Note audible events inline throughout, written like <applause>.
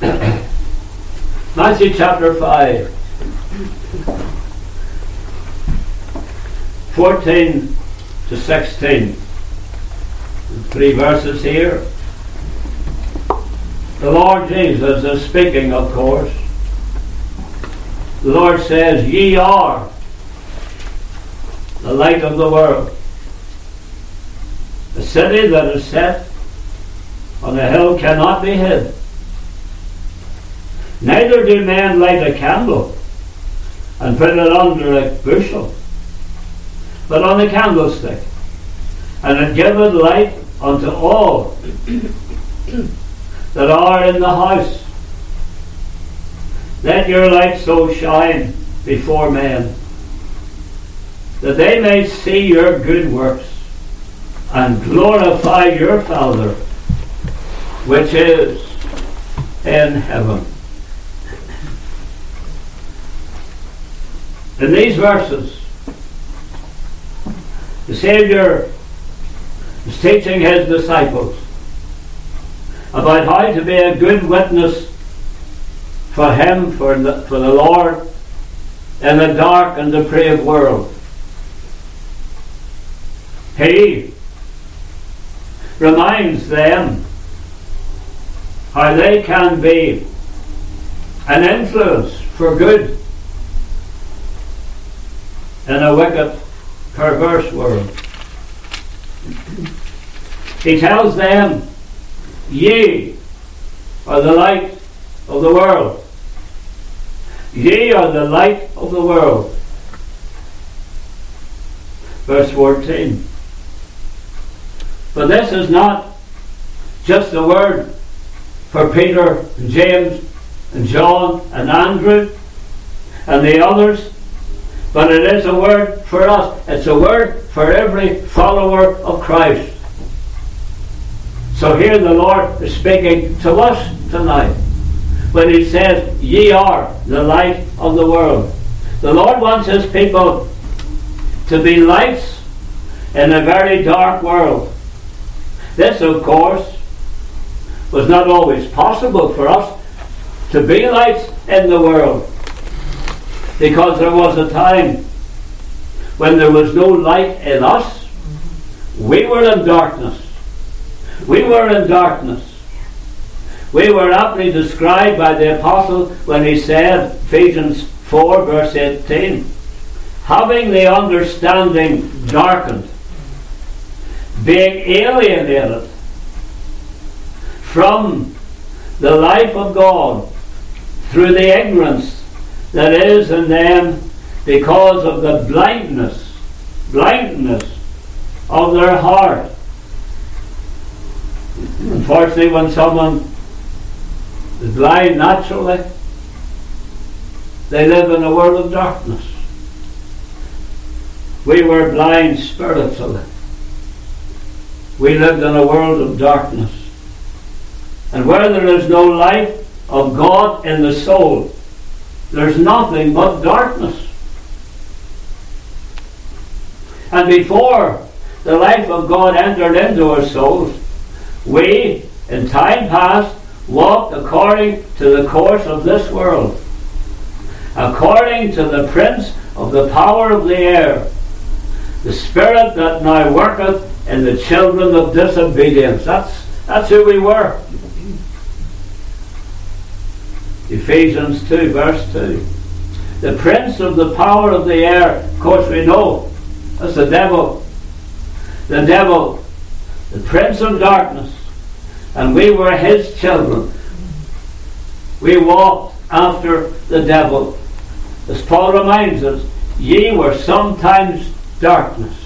<coughs> Matthew chapter 5. 14 to 16. Three verses here. The Lord Jesus is speaking, of course. The Lord says, Ye are the light of the world. A city that is set on a hill cannot be hid. Neither do men light a candle and put it under a bushel, but on a candlestick, and it giveth light unto all <clears throat> that are in the house. Let your light so shine before men that they may see your good works and glorify your Father which is in heaven. In these verses, the Saviour is teaching his disciples about how to be a good witness for him, for the, for the Lord, in a dark and depraved world. He reminds them how they can be an influence for good in a wicked, perverse world. He tells them, Ye are the light of the world. Ye are the light of the world. Verse 14. But this is not just a word for Peter and James and John and Andrew and the others, but it is a word for us. It's a word for every follower of Christ. So here the Lord is speaking to us tonight when He says, Ye are the light of the world. The Lord wants His people to be lights in a very dark world. This, of course, was not always possible for us to be lights in the world because there was a time when there was no light in us. We were in darkness. We were in darkness. We were aptly described by the apostle when he said, Ephesians 4, verse 18, having the understanding darkened, being alienated from the life of God through the ignorance that is in them because of the blindness, blindness of their heart. Unfortunately, when someone is blind naturally, they live in a world of darkness. We were blind spiritually. We lived in a world of darkness. And where there is no light of God in the soul, there's nothing but darkness. And before the life of God entered into our souls, we, in time past, walked according to the course of this world, according to the prince of the power of the air, the spirit that now worketh in the children of disobedience. That's, that's who we were. Ephesians 2, verse 2. The prince of the power of the air, of course, we know that's the devil. The devil, the prince of darkness, and we were his children. We walked after the devil. As Paul reminds us, ye were sometimes darkness.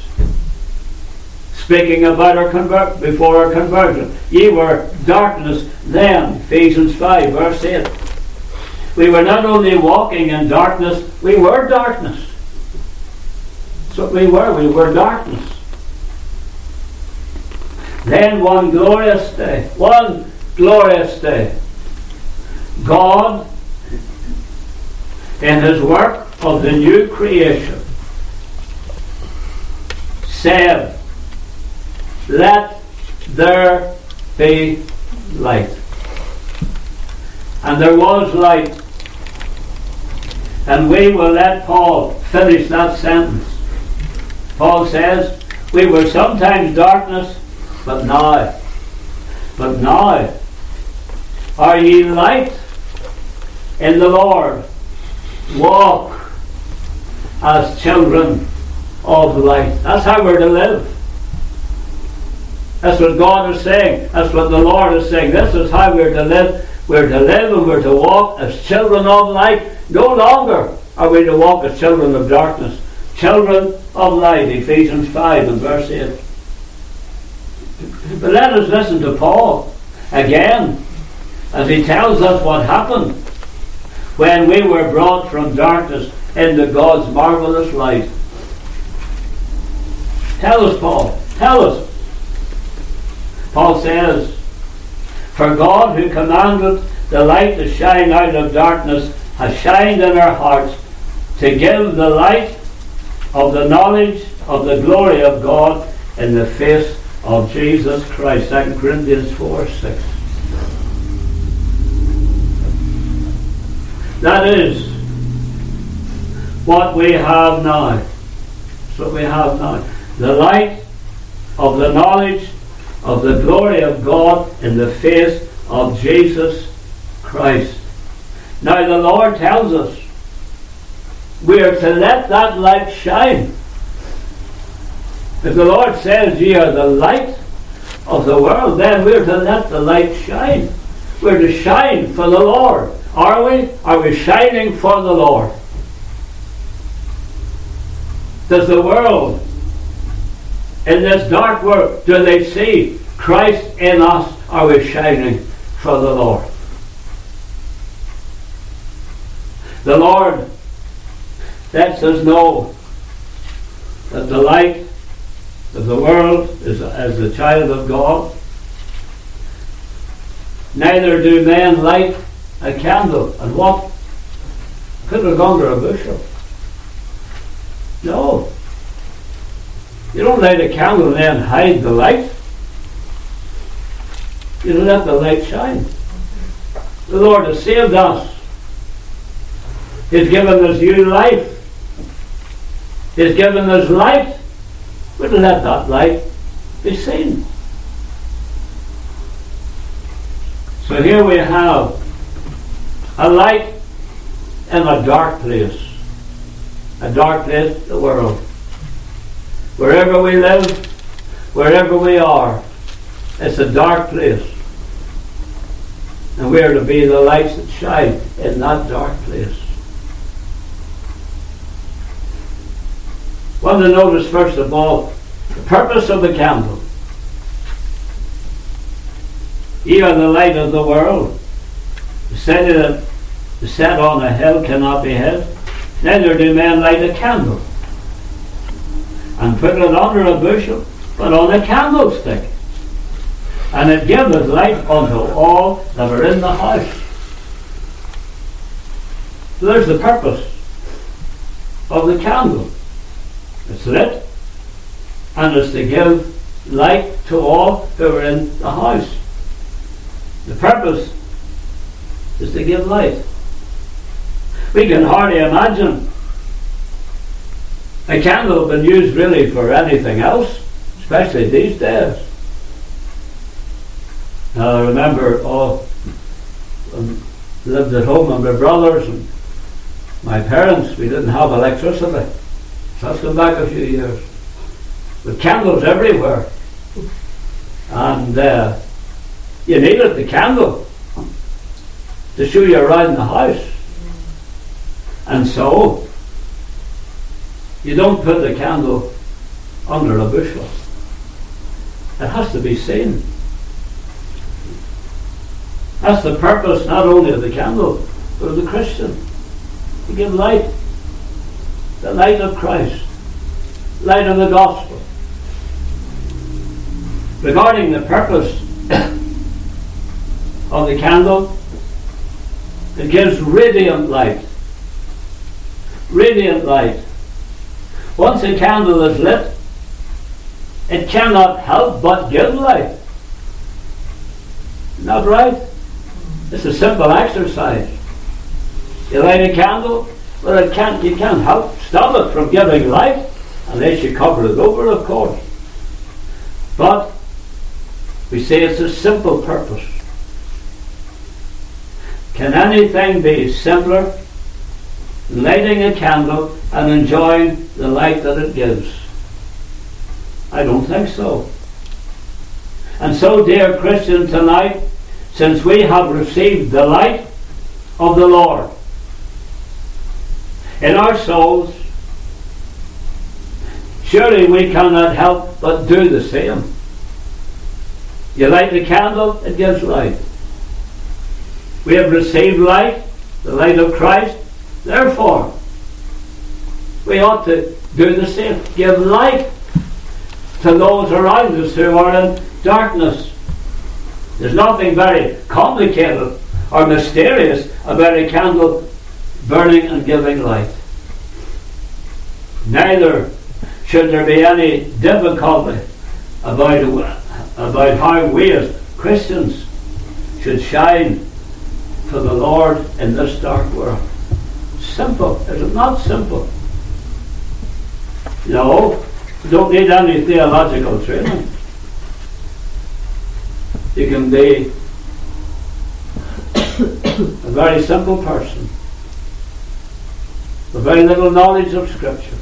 Speaking about our convert before our conversion. Ye were darkness then, Ephesians 5, verse 8. We were not only walking in darkness, we were darkness. What we were. We were darkness. Then one glorious day, one glorious day, God, in His work of the new creation, said, Let there be light. And there was light. And we will let Paul finish that sentence. Paul says, We were sometimes darkness, but now. But now are ye light in the Lord. Walk as children of light. That's how we're to live. That's what God is saying. That's what the Lord is saying. This is how we're to live. We're to live and we're to walk as children of light. No longer are we to walk as children of darkness. Children of light, Ephesians 5 and verse 8. But let us listen to Paul again as he tells us what happened when we were brought from darkness into God's marvelous light. Tell us, Paul. Tell us. Paul says, For God who commanded the light to shine out of darkness has shined in our hearts to give the light of the knowledge of the glory of God in the face of Jesus Christ. 2 Corinthians 4 6. That is what we have now. That's what we have now. The light of the knowledge of the glory of God in the face of Jesus Christ. Now the Lord tells us we are to let that light shine. If the Lord says ye are the light of the world, then we're to let the light shine. We're to shine for the Lord. Are we? Are we shining for the Lord? Does the world in this dark world, do they see Christ in us? Are we shining for the Lord? The Lord lets us know that the light of the world is as the child of God. Neither do men light a candle and what? Put it under a bushel. No. You don't light a candle and then hide the light. You let the light shine. The Lord has saved us. He's given us new life. He's given us light. We'll let that light be seen. So here we have a light in a dark place. A dark place, the world. Wherever we live, wherever we are, it's a dark place. And we are to be the lights that shine in that dark place. want to notice first of all the purpose of the candle. Ye are the light of the world. The city that is set on a hill cannot be hid. Neither do men light a candle and put it under a bushel, but on a candlestick. And it giveth light unto all that are in the house. So there's the purpose of the candle. It's lit, and it's to give light to all who are in the house. The purpose is to give light. We can hardly imagine a candle been used really for anything else, especially these days. Now I remember all um, lived at home with my brothers and my parents. We didn't have electricity. So go back a few years. With candles everywhere. And uh, you needed the candle to show you around the house. And so, you don't put the candle under a bushel. It has to be seen. That's the purpose not only of the candle, but of the Christian. To give light the light of Christ, light of the gospel. Regarding the purpose <coughs> of the candle, it gives radiant light. Radiant light. Once a candle is lit, it cannot help but give light. Not right? It's a simple exercise. You light a candle, well, it can't, you can't help stop it from giving light unless you cover it over, of course. But we say it's a simple purpose. Can anything be simpler lighting a candle and enjoying the light that it gives? I don't think so. And so, dear Christian, tonight, since we have received the light of the Lord in our souls, surely we cannot help but do the same. You light the candle, it gives light. We have received light, the light of Christ. Therefore, we ought to do the same. Give light to those around us who are in darkness. There's nothing very complicated or mysterious about a candle burning and giving light. Neither should there be any difficulty about, about how we as Christians should shine for the Lord in this dark world. Simple. Is it not simple? No. You don't need any theological training. You can be a very simple person with very little knowledge of Scripture.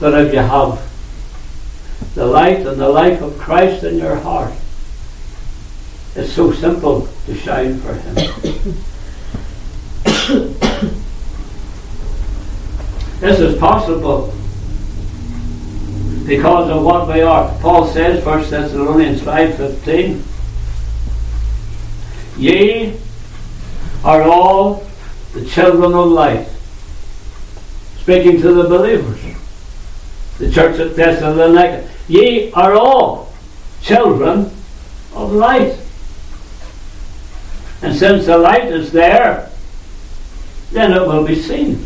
But if you have the light and the life of Christ in your heart, it's so simple to shine for Him. This is possible because of what we are. Paul says, 1 Thessalonians 5.15, Ye are all the children of light. Speaking to the believers. The church at Thessalonica. Ye are all children of light. And since the light is there, then it will be seen.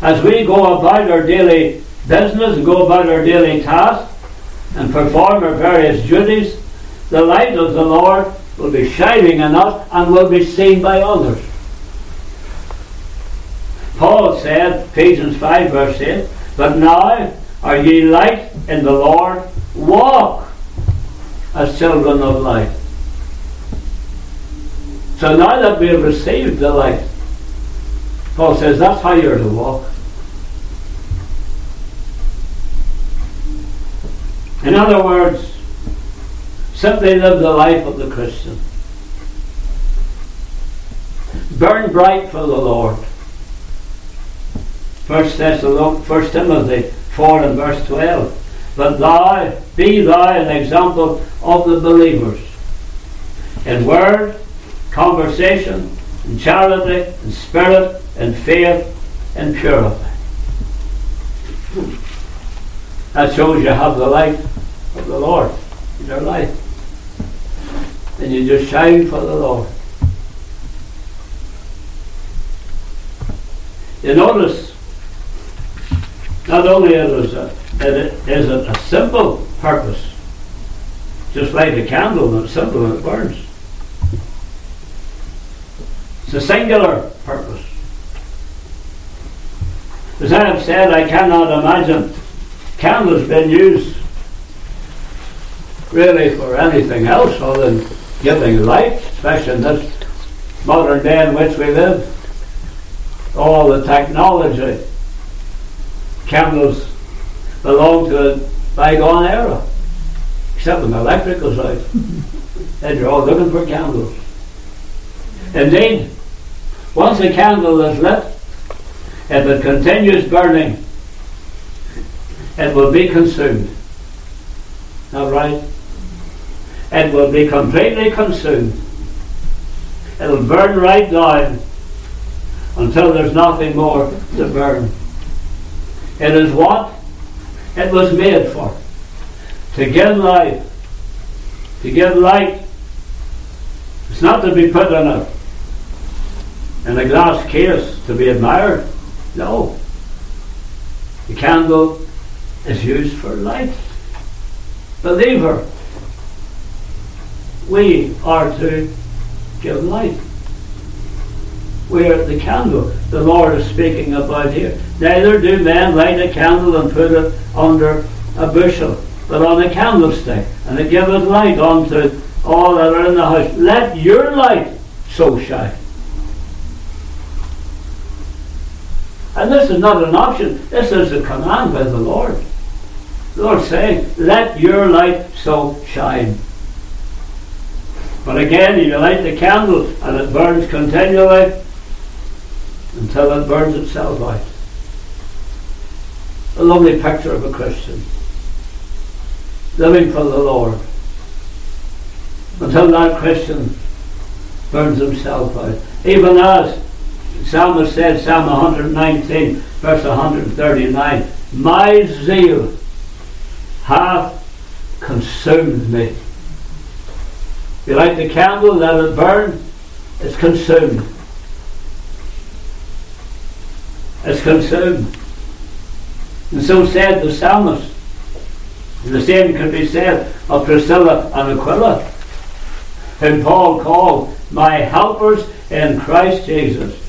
As we go about our daily business, go about our daily tasks, and perform our various duties, the light of the Lord will be shining in us and will be seen by others. Paul said, Ephesians 5 verse 8, But now are ye light in the Lord, walk as children of light. So now that we have received the light, Paul says that's how you're to walk. In other words, simply live the life of the Christian. Burn bright for the Lord. First Thessalonians, First Timothy 4 and verse 12. But thou, be thou an example of the believers in word, conversation, in charity, in spirit, in faith, in purity. That shows you have the light of the Lord in your life. And you just shine for the Lord. You notice, not only is it, is it a simple purpose, just light a candle and it's simple and it burns. It's a singular purpose. As I have said, I cannot imagine candles being used really for anything else other than giving light, especially in this modern day in which we live. All the technology, candles belong to a bygone era, except when the electric goes <laughs> out. then you're all looking for candles. Indeed, once a candle is lit, if it continues burning, it will be consumed. All right? It will be completely consumed. It'll burn right down until there's nothing more to burn. It is what it was made for. To give life. To give light. It's not to be put in a in a glass case to be admired. No. The candle is used for light. Believer, we are to give light. We are the candle the Lord is speaking about here. Neither do men light a candle and put it under a bushel, but on a candlestick, and they it giveth light unto all that are in the house. Let your light so shine. And this is not an option, this is a command by the Lord. The Lord saying, Let your light so shine. But again, you light the candle and it burns continually until it burns itself out. A lovely picture of a Christian living for the Lord until that Christian burns himself out. Even as Psalmist said, Psalm 119, verse 139, My zeal hath consumed me. You light the candle, let it burn, it's consumed. It's consumed. And so said the psalmist. The same can be said of Priscilla and Aquila, whom Paul called my helpers in Christ Jesus,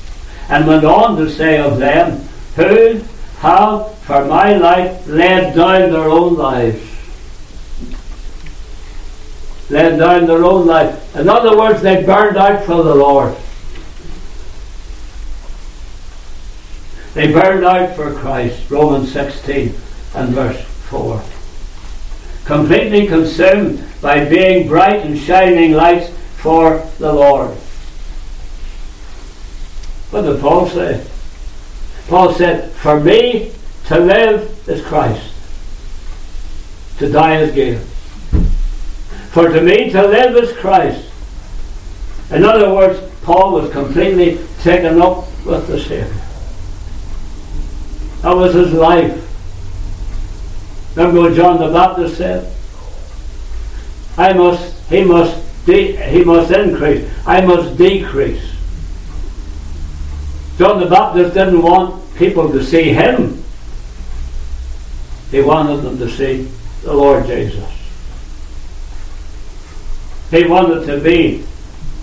and went on to say of them, who have for my life laid down their own lives. Laid down their own life. In other words, they burned out for the Lord. They burned out for Christ. Romans 16 and verse 4. Completely consumed by being bright and shining lights for the Lord. What did Paul say? Paul said, For me to live is Christ, to die is gain. For to me to live is Christ. In other words, Paul was completely taken up with the Savior. That was his life. Remember what John the Baptist said? I must, he must, de- he must increase. I must decrease. John the Baptist didn't want people to see him. He wanted them to see the Lord Jesus. He wanted to be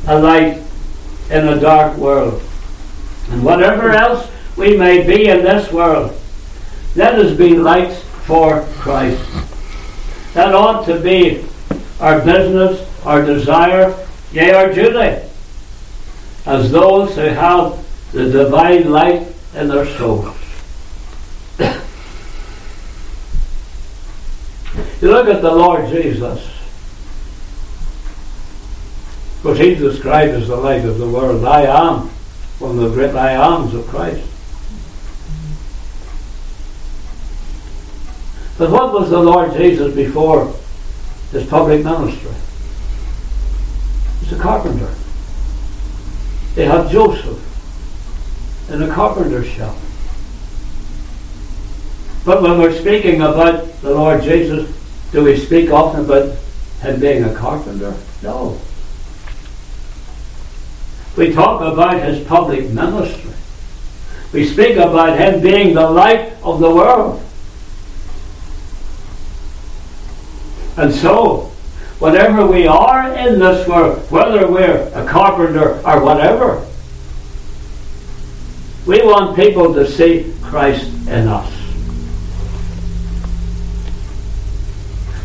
a light in a dark world. And whatever else we may be in this world, let us be lights for Christ. That ought to be our business, our desire, yea, our duty, as those who have the divine light in their souls. <coughs> you look at the Lord Jesus, which he described as the light of the world. I am one of the great I ams of Christ. But what was the Lord Jesus before his public ministry? He was a carpenter. They had Joseph in a carpenter's shop. But when we're speaking about the Lord Jesus, do we speak often about him being a carpenter? No. We talk about his public ministry. We speak about him being the light of the world. And so, whatever we are in this world, whether we're a carpenter or whatever, we want people to see Christ in us.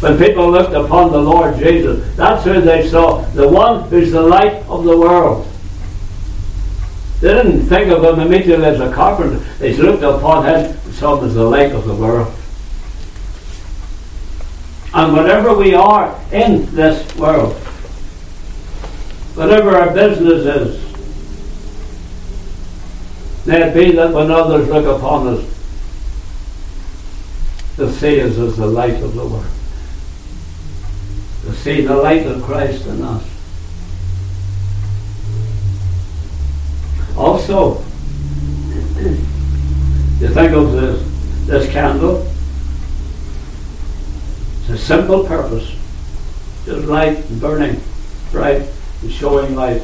When people looked upon the Lord Jesus, that's who they saw, the one who's the light of the world. They didn't think of him immediately as a carpenter. They looked upon him and saw him as the light of the world. And whatever we are in this world, whatever our business is, may it be that when others look upon us, they'll see us as the light of the world. They'll see the light of Christ in us. Also, you think of this, this candle, it's a simple purpose, just light and burning, bright and showing light.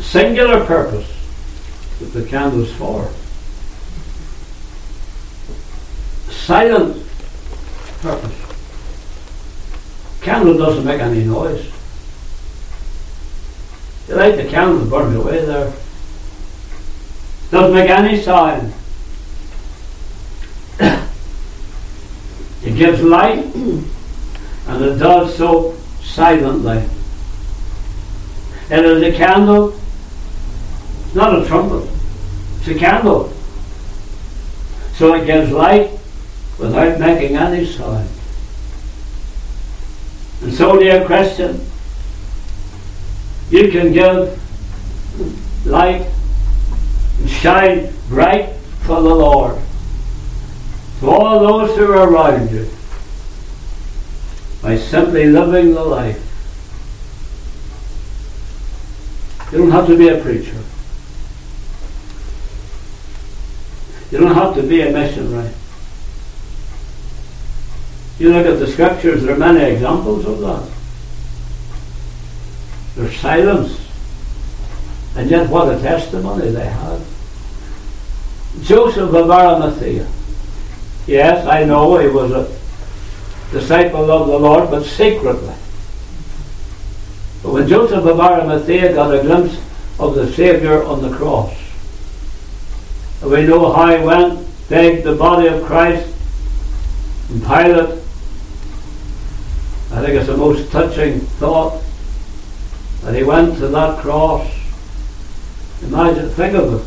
Singular purpose that the candle's for. Silent purpose. Candle doesn't make any noise. You light the candle and burn it away there. Doesn't make any sound. it gives light and it does so silently. It is a candle, not a trumpet, it's a candle. So it gives light without making any sound. And so, dear Christian, you can give light and shine bright for the Lord to all those who are around you by simply living the life. You don't have to be a preacher. You don't have to be a missionary. You look at the scriptures, there are many examples of that. There's silence. And yet, what a testimony they had. Joseph of Arimathea. Yes, I know he was a disciple of the Lord, but secretly. But when Joseph of Arimathea got a glimpse of the Saviour on the cross, we know how he went, begged the body of Christ, and Pilate I think it's the most touching thought that he went to that cross. Imagine, think of it.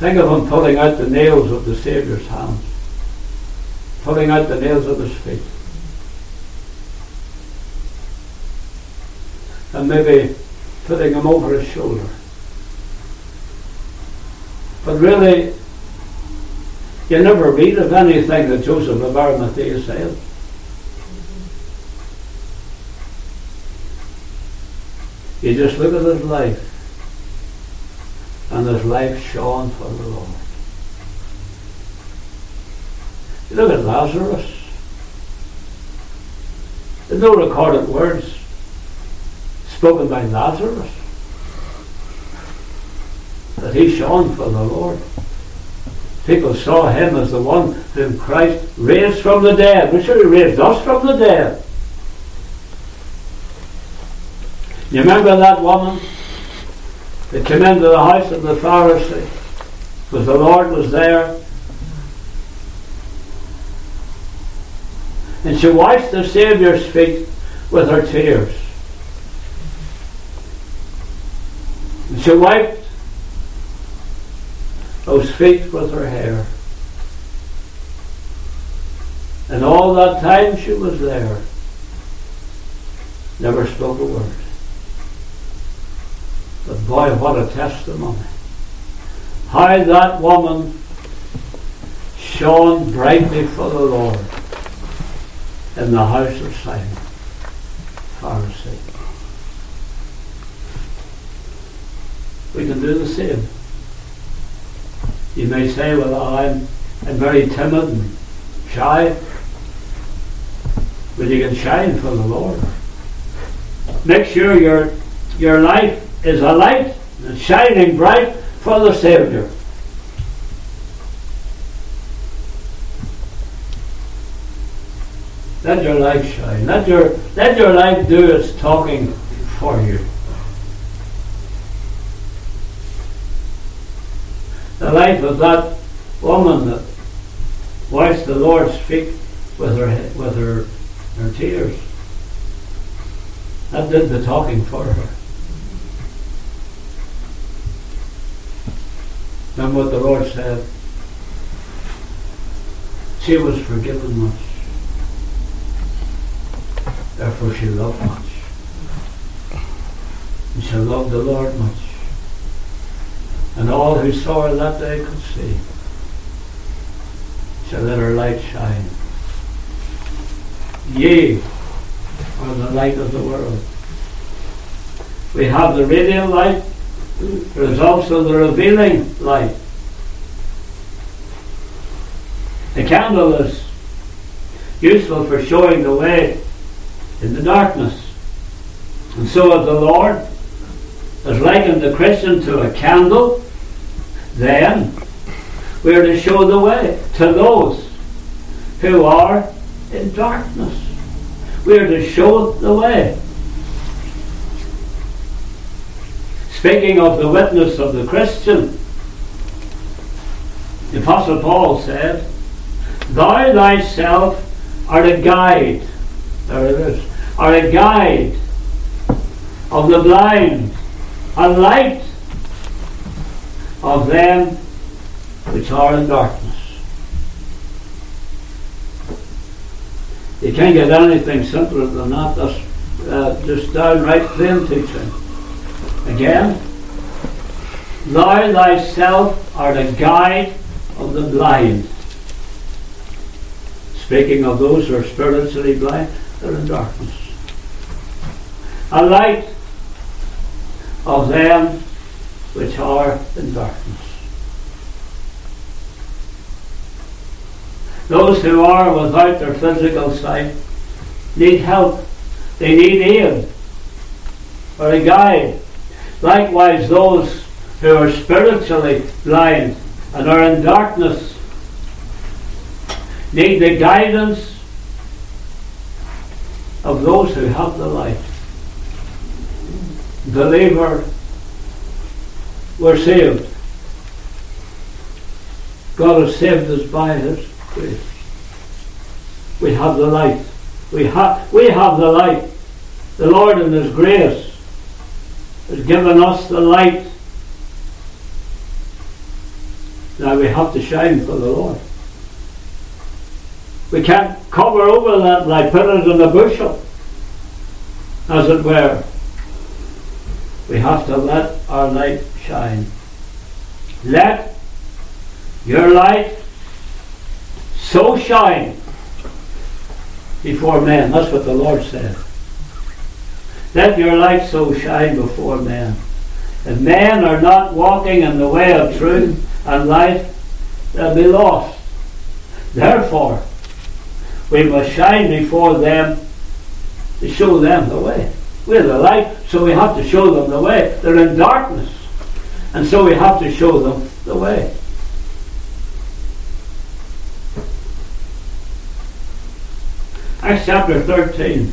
Think of him pulling out the nails of the Saviour's hands, pulling out the nails of his feet. And maybe putting him over his shoulder. But really, you never read of anything that Joseph of Arimathea said. You just look at his life, and his life shone for the Lord. You look at Lazarus. There's no recorded words spoken by Lazarus that he shone for the Lord. People saw him as the one whom Christ raised from the dead. We should have raised us from the dead. You remember that woman that came into the house of the Pharisee because the Lord was there? And she washed the Saviour's feet with her tears. And she wiped those feet with her hair. And all that time she was there, never spoke a word. But boy, what a testimony. How that woman shone brightly for the Lord in the house of Simon, Pharisee. We can do the same. You may say, well, I'm, very timid and shy. But you can shine for the Lord. Make sure your, your life is a light shining bright for the Saviour. Let your light shine. Let your, let your light do its talking for you. The life of that woman that washed the Lord's feet with her with her her tears. That did the talking for her. Remember what the Lord said? She was forgiven much. Therefore she loved much. And she loved the Lord much and all who saw her that day could see. So let her light shine. Ye are the light of the world. We have the radiant light, there is also the revealing light. The candle is useful for showing the way in the darkness. And so the Lord has likened the Christian to a candle then we are to show the way to those who are in darkness. We are to show the way. Speaking of the witness of the Christian, the Apostle Paul said, Thou thyself art a guide, there it is, are a guide of the blind, a light of them which are in darkness. You can't get anything simpler than that. That's uh, just downright plain teaching. Again, thou thyself art a guide of the blind. Speaking of those who are spiritually blind, they're in darkness. A light of them which are in darkness. Those who are without their physical sight need help. They need aid or a guide. Likewise, those who are spiritually blind and are in darkness need the guidance of those who have the light. Believer, we're saved. God has saved us by His grace. We have the light. We have we have the light. The Lord in His grace has given us the light. Now we have to shine for the Lord. We can't cover over that light, put it in a bushel, as it were. We have to let our light shine. Let your light so shine before men. That's what the Lord said. Let your light so shine before men. If men are not walking in the way of truth and life, they'll be lost. Therefore, we must shine before them to show them the way. We're the light, so we have to show them the way. They're in darkness, and so we have to show them the way. Acts chapter 13.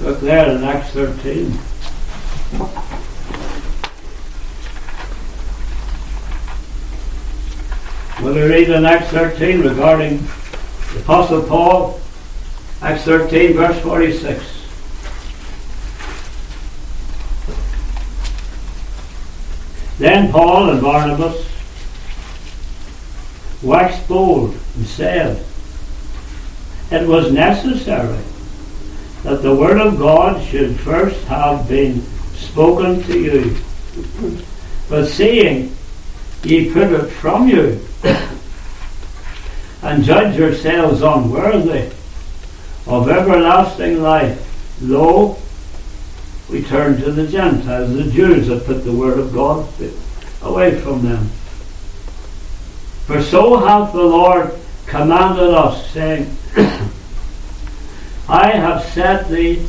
Look there in Acts 13. Will we read in Acts 13 regarding the Apostle Paul? Acts 13, verse 46. Then Paul and Barnabas waxed bold and said, It was necessary that the word of God should first have been spoken to you. But seeing ye put it from you, and judge yourselves unworthy of everlasting life, lo, we turn to the Gentiles, the Jews that put the word of God away from them. For so hath the Lord commanded us, saying, <clears throat> I have set thee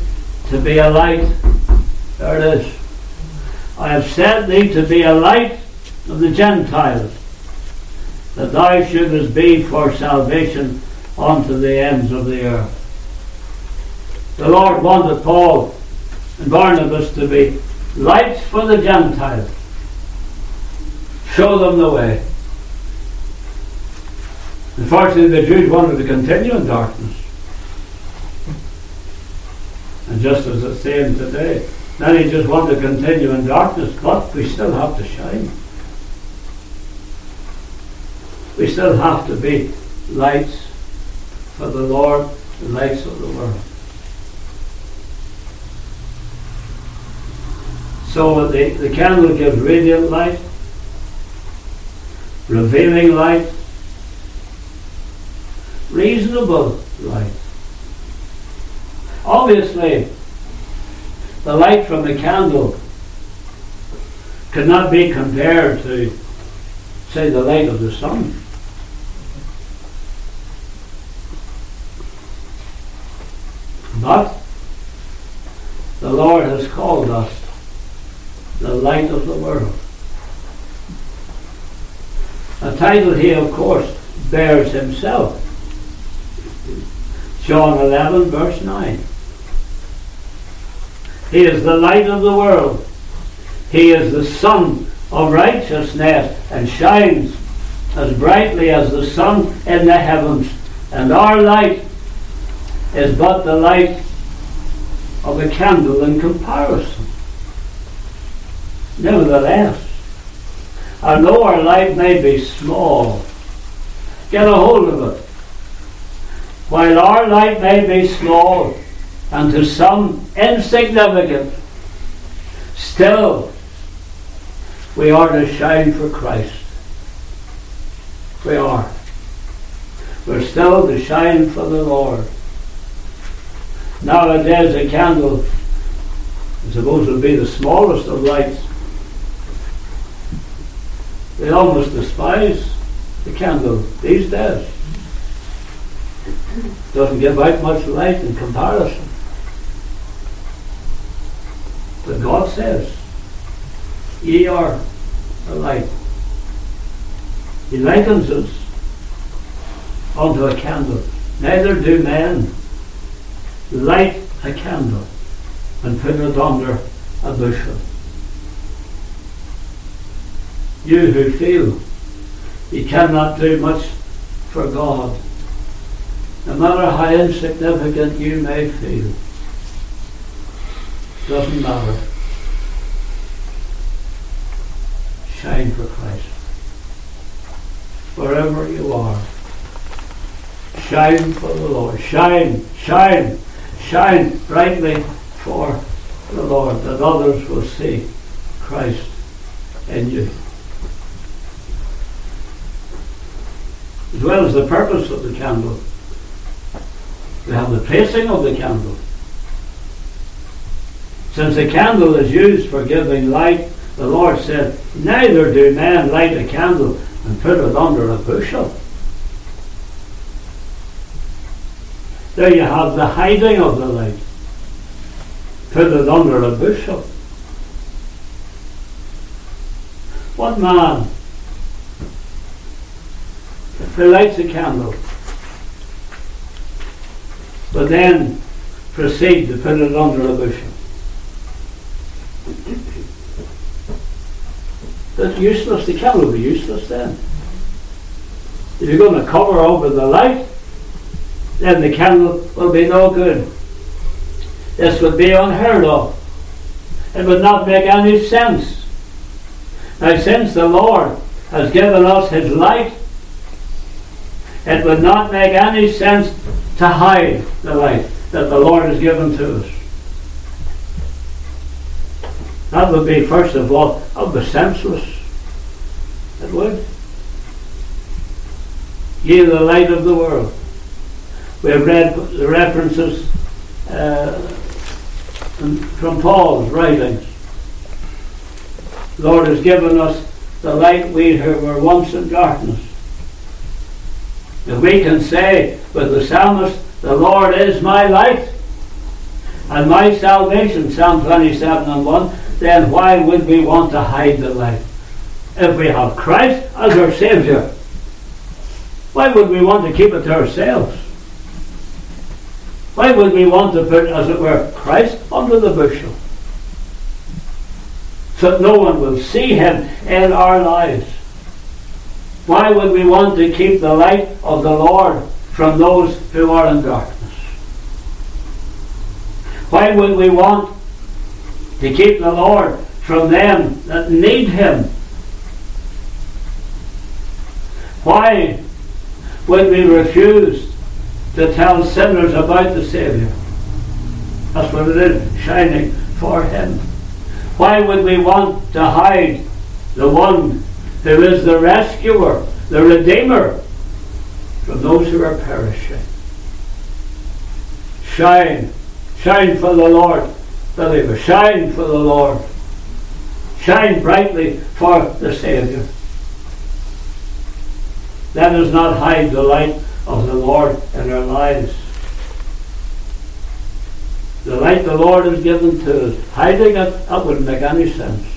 to be a light. There it is. I have set thee to be a light of the Gentiles, that thou shouldest be for salvation unto the ends of the earth. The Lord wanted Paul and Barnabas to be lights for the Gentiles. Show them the way. Unfortunately, the Jews wanted to continue in darkness. And just as it's saying today, many just want to continue in darkness, but we still have to shine. We still have to be lights for the Lord, the lights of the world. So the, the candle gives radiant light, revealing light, reasonable light. Obviously, the light from the candle cannot be compared to, say, the light of the sun. But the Lord has called us the light of the world. A title he, of course, bears himself. John 11, verse 9. He is the light of the world. He is the sun of righteousness and shines as brightly as the sun in the heavens. And our light is but the light of a candle in comparison. Nevertheless, although our light may be small, get a hold of it. While our light may be small and to some insignificant, still we are to shine for Christ. We are. We're still to shine for the Lord. Nowadays, a candle is supposed to be the smallest of lights. They almost despise the candle these days. Doesn't give out much light in comparison. But God says, Ye are the light. He likens us unto a candle. Neither do men light a candle and put it under a bushel. You who feel you cannot do much for God, no matter how insignificant you may feel, doesn't matter. Shine for Christ. Wherever you are, shine for the Lord. Shine, shine shine brightly for the Lord, that others will see Christ in you. As well as the purpose of the candle, we have the placing of the candle. Since the candle is used for giving light, the Lord said, Neither do men light a candle and put it under a bushel There you have the hiding of the light. Put it under a bushel. What man who lights a candle but then proceed to put it under a bushel? That's useless. The candle will be useless then. If you're going to cover over the light, then the candle will be no good. This would be unheard of. It would not make any sense. Now, since the Lord has given us His light, it would not make any sense to hide the light that the Lord has given to us. That would be, first of all, that would be senseless. It would. Ye the light of the world. We have read the references uh, from Paul's writings. The Lord has given us the light we who were once in darkness. If we can say with the psalmist, the Lord is my light and my salvation, Psalm 27 and 1, then why would we want to hide the light? If we have Christ as our Saviour, why would we want to keep it to ourselves? Why would we want to put, as it were, Christ under the bushel? So that no one will see him in our lives. Why would we want to keep the light of the Lord from those who are in darkness? Why would we want to keep the Lord from them that need him? Why would we refuse to tell sinners about the Saviour. That's what it is, shining for Him. Why would we want to hide the one who is the rescuer, the redeemer from those who are perishing? Shine, shine for the Lord, believer, shine for the Lord. Shine brightly for the Saviour. Let us not hide the light of the Lord in our lives. The light the Lord has given to us, hiding it, that wouldn't make any sense.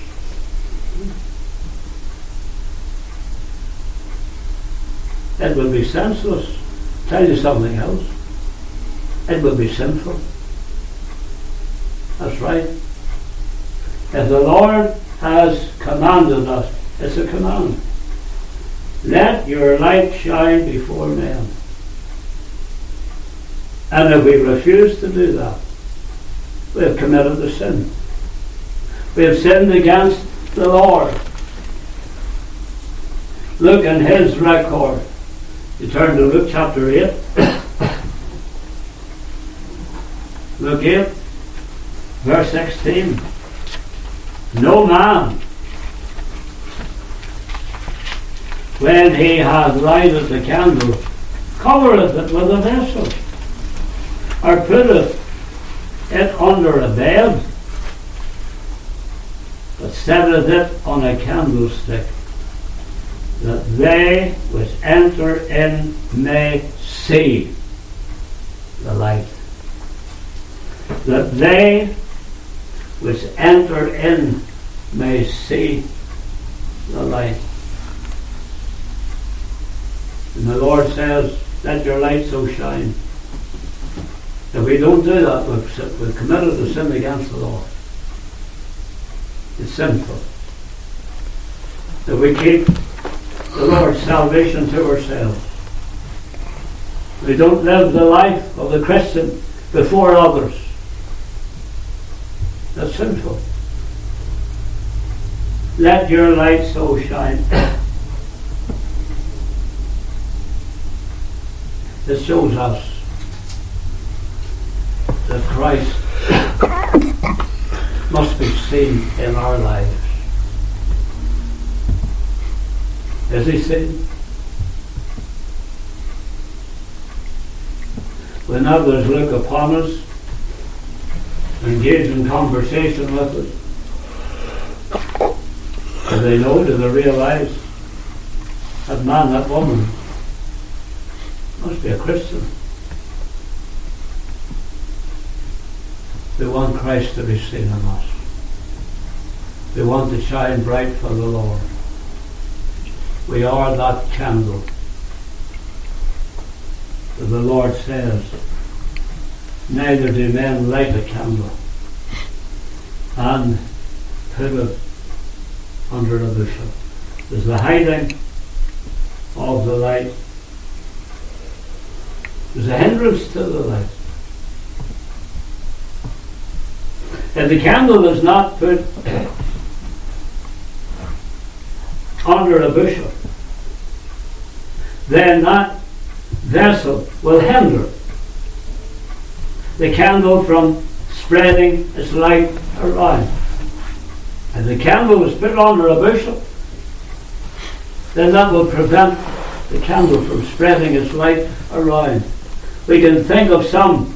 It would be senseless. Tell you something else. it would be sinful. That's right. If the Lord has commanded us, it's a command. Let your light shine before men. And if we refuse to do that, we have committed a sin. We have sinned against the Lord. Look in his record. You turn to Luke chapter 8. Luke 8, verse 16. No man, when he hath lighted the candle, covereth it with a vessel, or putteth it under a bed, but setteth it on a candlestick, that they which enter in may see the light. That they which enter in may see the light. And the Lord says, Let your light so shine. If we don't do that, we've, we've committed a sin against the Lord. It's sinful. If we keep the Lord's salvation to ourselves, we don't live the life of the Christian before others. That's sinful. Let your light so shine. it shows us that Christ <coughs> must be seen in our lives. Is he seen? When others look upon us, engage in conversation with us, do they know, do they realize that man, that woman must be a Christian? We want Christ to be seen in us. We want to shine bright for the Lord. We are that candle. The Lord says, neither do men light a candle and put it under a bushel. There's the hiding of the light. There's a hindrance to the light. If the candle is not put under a bushel, then that vessel will hinder the candle from spreading its light around. If the candle is put under a bushel, then that will prevent the candle from spreading its light around. We can think of some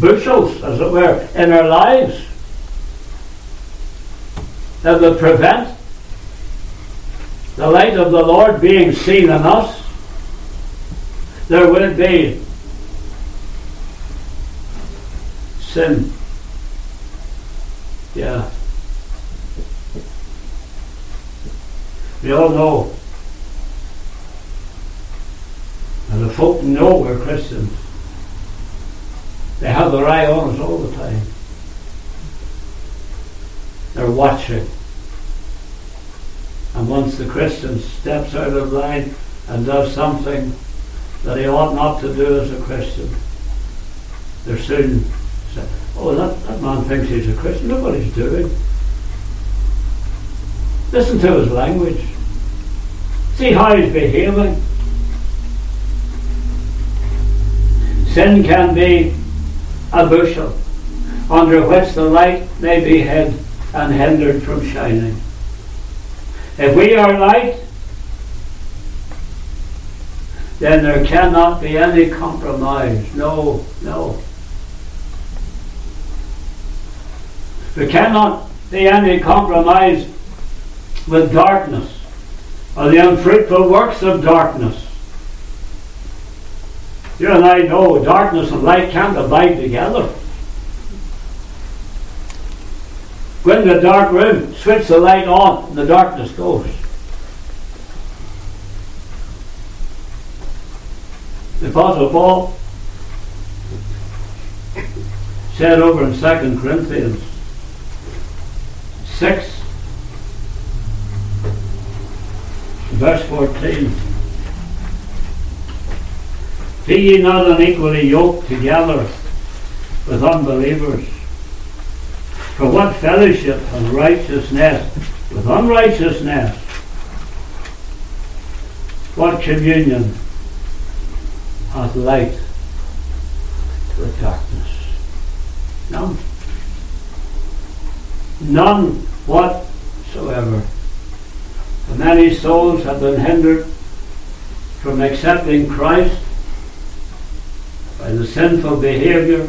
bushels, as it were, in our lives that will prevent the light of the Lord being seen in us. There will be sin. Yeah. We all know. And the folk know we're Christians. They have their eye on us all the time. They're watching. And once the Christian steps out of line and does something that he ought not to do as a Christian, they're soon say, oh, that, that man thinks he's a Christian. Look what he's doing. Listen to his language. See how he's behaving. Sin can be a bushel under which the light may be hid and hindered from shining. If we are light, then there cannot be any compromise. No, no. There cannot be any compromise with darkness or the unfruitful works of darkness. You and I know darkness and light can't abide together. Go the dark room, switch the light on, and the darkness goes. The Apostle Paul said over in 2 Corinthians 6, verse 14. Be ye not unequally yoked together with unbelievers. For what fellowship has righteousness with unrighteousness? What communion hath light with darkness? None. None whatsoever. And many souls have been hindered from accepting Christ by the sinful behavior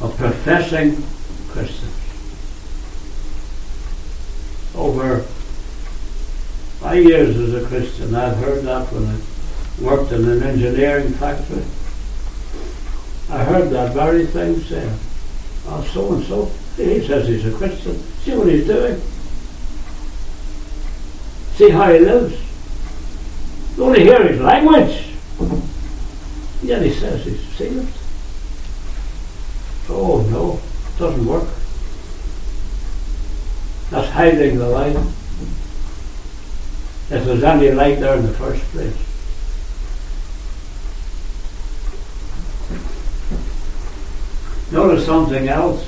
of professing Christians. Over my years as a Christian, I've heard that when I worked in an engineering factory. I heard that very thing said. Oh, so and so, he says he's a Christian. See what he's doing. See how he lives. You only hear his language. Yet he says he's saved. Oh no, doesn't work. That's hiding the light. If there's any light there in the first place. Notice something else.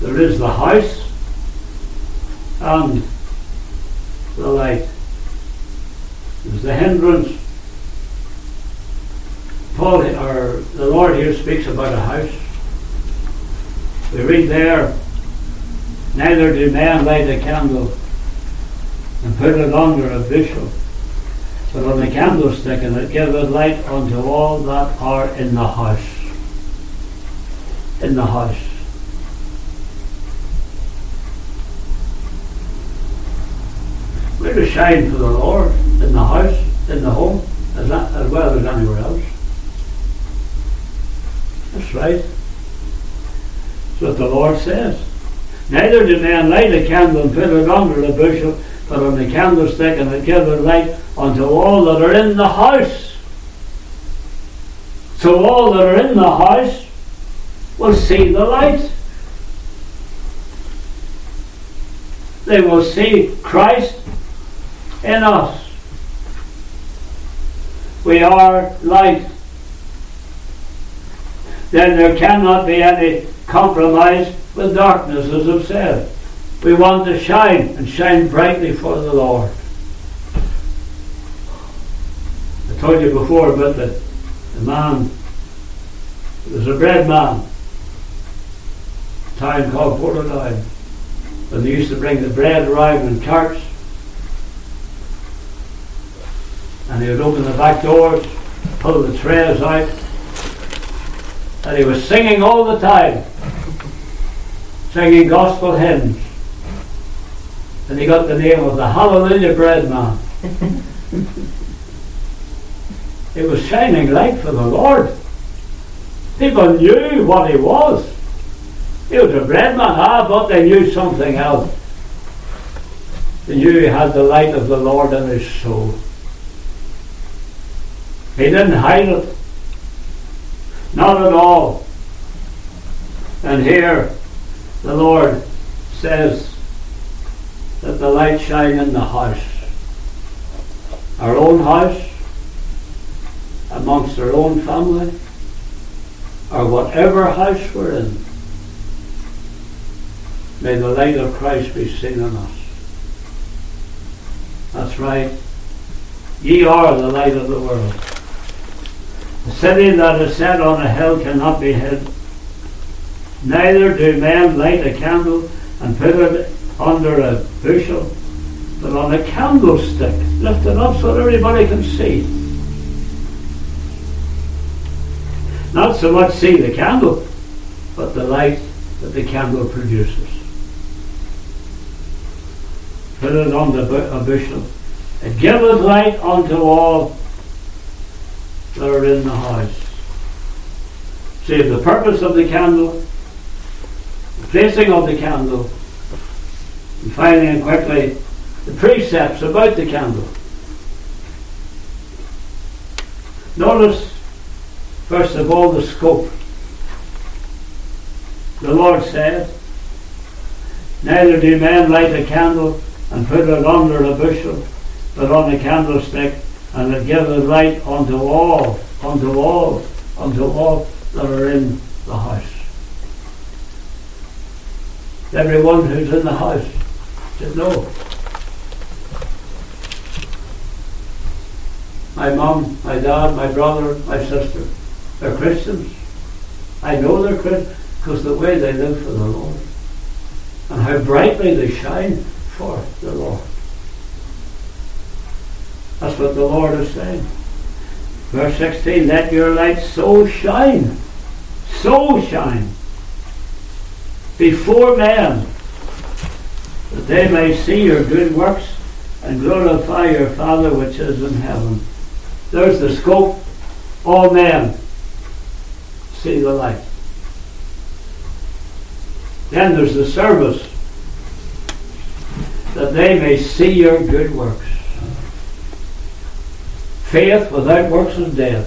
There is the house and the light. There's the hindrance. Paul or the Lord here speaks about a house. We read there, neither do men light a candle and put it under a bushel, but on a candlestick, and it giveth light unto all that are in the house. In the house. We're to shine for the Lord in the house, in the home, as, that, as well as anywhere else. Right. That's what the Lord says. Neither do men light a candle and put it under a bushel, but on the candlestick, and it giveth light unto all that are in the house. So all that are in the house will see the light. They will see Christ in us. We are light. Then there cannot be any compromise with darkness, as I've said. We want to shine and shine brightly for the Lord. I told you before about the, the man, there was a bread man, a town called Portadown. And they used to bring the bread around in carts. And he would open the back doors, pull the trays out, and he was singing all the time, singing gospel hymns and he got the name of the Hallelujah Bread Man. it was shining light for the Lord. People knew what he was. He was a bread man, ah, but they knew something else. They knew he had the light of the Lord in his soul. He didn't hide it. Not at all. And here the Lord says, that the light shine in the house. Our own house, amongst our own family, or whatever house we're in. May the light of Christ be seen in us. That's right. Ye are the light of the world. City that is set on a hill cannot be hid. Neither do men light a candle and put it under a bushel, but on a candlestick, lift it up so that everybody can see. Not so much see the candle, but the light that the candle produces. Put it on the a bushel. It giveth light unto all that are in the house. See, the purpose of the candle, the placing of the candle, and finally and quickly, the precepts about the candle. Notice First of all, the scope. The Lord said, Neither do men light a candle and put it under a bushel, but on a candlestick, and it giveth light unto all, unto all, unto all that are in the house. Everyone who's in the house should know. My mum, my dad, my brother, my sister, they're Christians. I know they're Christians because the way they live for the Lord and how brightly they shine for the Lord. What the Lord is saying. Verse 16, let your light so shine, so shine before men that they may see your good works and glorify your Father which is in heaven. There's the scope. All men see the light. Then there's the service that they may see your good works. Faith without works is dead.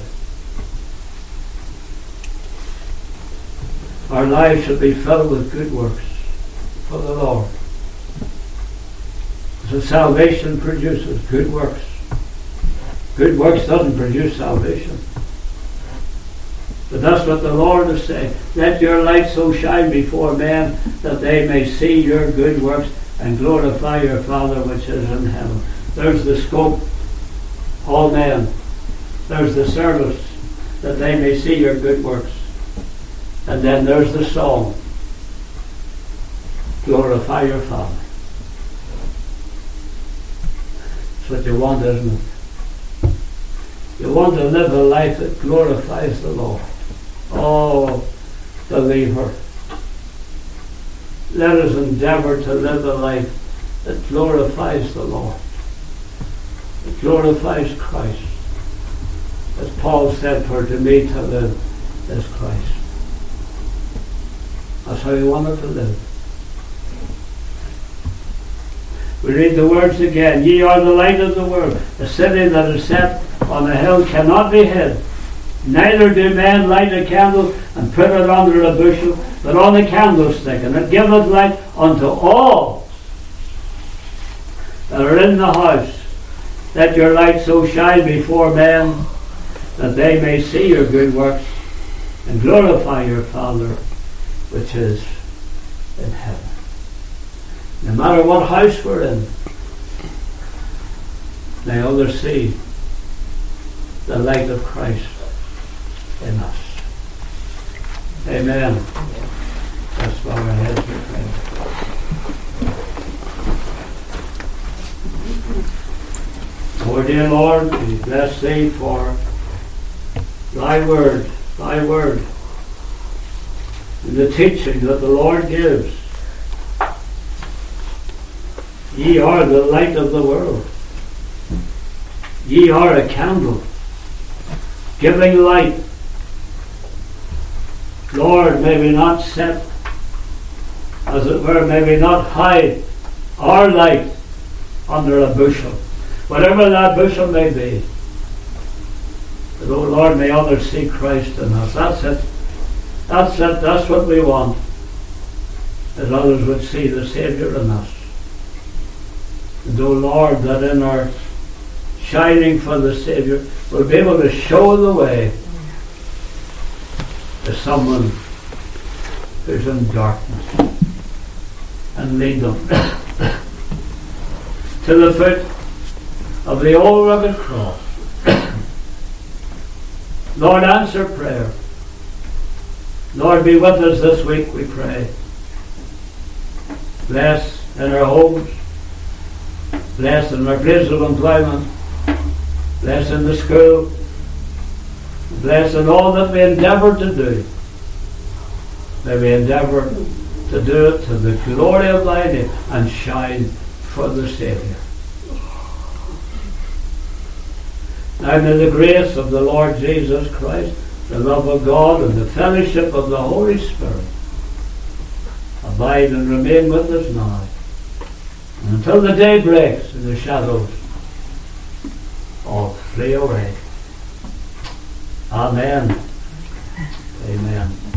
Our lives should be filled with good works for the Lord. So salvation produces good works. Good works doesn't produce salvation. But that's what the Lord is saying. Let your light so shine before men that they may see your good works and glorify your Father which is in heaven. There's the scope. All men. There's the service that they may see your good works. And then there's the song. Glorify your Father. That's what you want, isn't it? You want to live a life that glorifies the Lord. Oh, believer. Let us endeavor to live a life that glorifies the Lord. That glorifies Christ. As Paul said, for to me to live is Christ. That's how he wanted to live. We read the words again. Ye are the light of the world. A city that is set on a hill cannot be hid. Neither do men light a candle and put it under a bushel, but on a candlestick, and it giveth light unto all that are in the house. Let your light so shine before men that they may see your good works and glorify your Father which is in heaven. No matter what house we're in, may others see the light of Christ in us. Amen. That's why our heads Oh dear Lord, we bless thee for thy word, thy word, and the teaching that the Lord gives. Ye are the light of the world. Ye are a candle giving light. Lord, may we not set, as it were, may we not hide our light under a bushel, whatever that bushel may be. But, oh Lord, may others see Christ in us. That's it. That's it. That's what we want. That others would see the Saviour in us. And, oh Lord, that in our shining for the Saviour, we'll be able to show the way to someone who's in darkness and lead them <coughs> to the foot of the old rugged cross. Lord, answer prayer. Lord, be with us this week, we pray. Bless in our homes. Bless in our place of employment. Bless in the school. Bless in all that we endeavour to do. May we endeavour to do it to the glory of thy name and shine for the Saviour. Now may the grace of the Lord Jesus Christ, the love of God, and the fellowship of the Holy Spirit abide and remain with us now. Until the day breaks and the shadows all flee away. Amen Amen.